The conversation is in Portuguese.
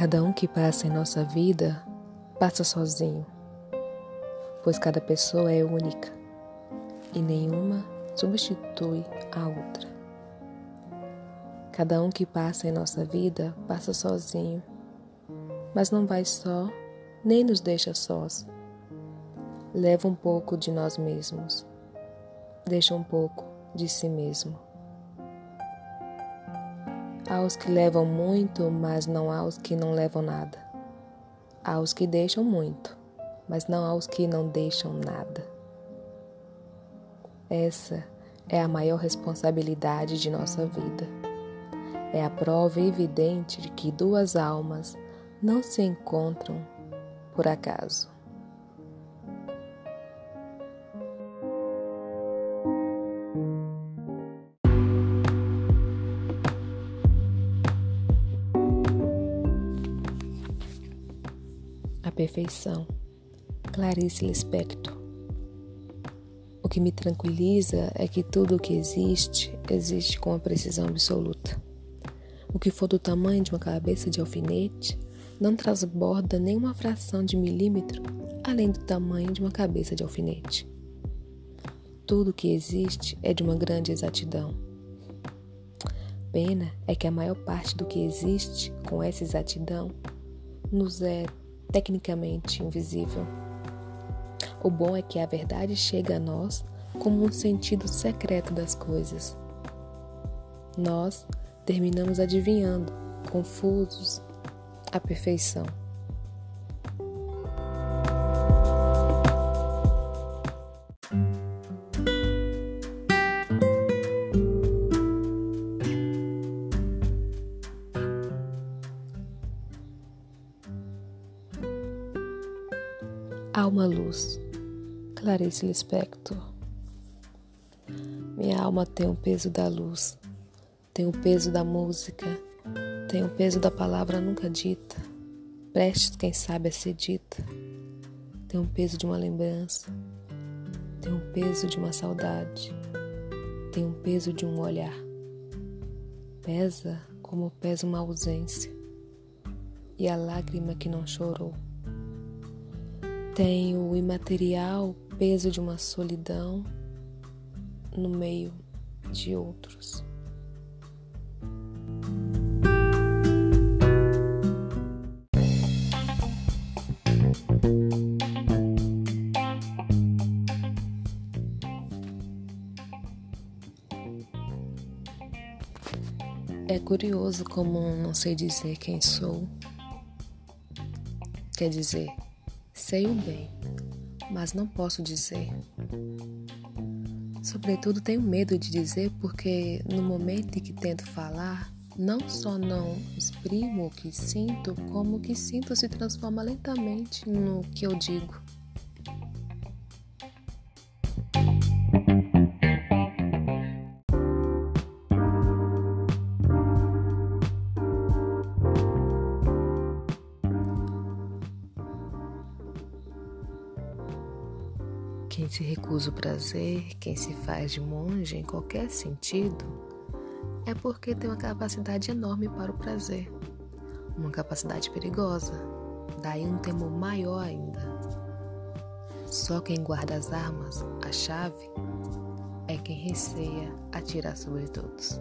Cada um que passa em nossa vida passa sozinho, pois cada pessoa é única e nenhuma substitui a outra. Cada um que passa em nossa vida passa sozinho, mas não vai só, nem nos deixa sós. Leva um pouco de nós mesmos, deixa um pouco de si mesmo. Há os que levam muito, mas não há os que não levam nada. Há os que deixam muito, mas não há os que não deixam nada. Essa é a maior responsabilidade de nossa vida. É a prova evidente de que duas almas não se encontram por acaso. A perfeição. Clarice Lispector. O que me tranquiliza é que tudo o que existe, existe com a precisão absoluta. O que for do tamanho de uma cabeça de alfinete não transborda nem uma fração de milímetro além do tamanho de uma cabeça de alfinete. Tudo o que existe é de uma grande exatidão. Pena é que a maior parte do que existe com essa exatidão nos é tecnicamente invisível. O bom é que a verdade chega a nós como um sentido secreto das coisas. Nós terminamos adivinhando, confusos, a perfeição. Alma Luz, Clarice Lispector. Minha alma tem o peso da luz, tem o peso da música, tem o peso da palavra nunca dita, prestes, quem sabe, a ser dita. Tem o peso de uma lembrança, tem o peso de uma saudade, tem o peso de um olhar. Pesa como pesa uma ausência e a lágrima que não chorou tem o imaterial peso de uma solidão no meio de outros. É curioso como não sei dizer quem sou. Quer dizer, Sei o bem, mas não posso dizer. Sobretudo tenho medo de dizer porque no momento em que tento falar, não só não exprimo o que sinto, como o que sinto se transforma lentamente no que eu digo. Se recusa o prazer, quem se faz de monge em qualquer sentido, é porque tem uma capacidade enorme para o prazer, uma capacidade perigosa, daí um temor maior ainda. Só quem guarda as armas, a chave, é quem receia atirar sobre todos.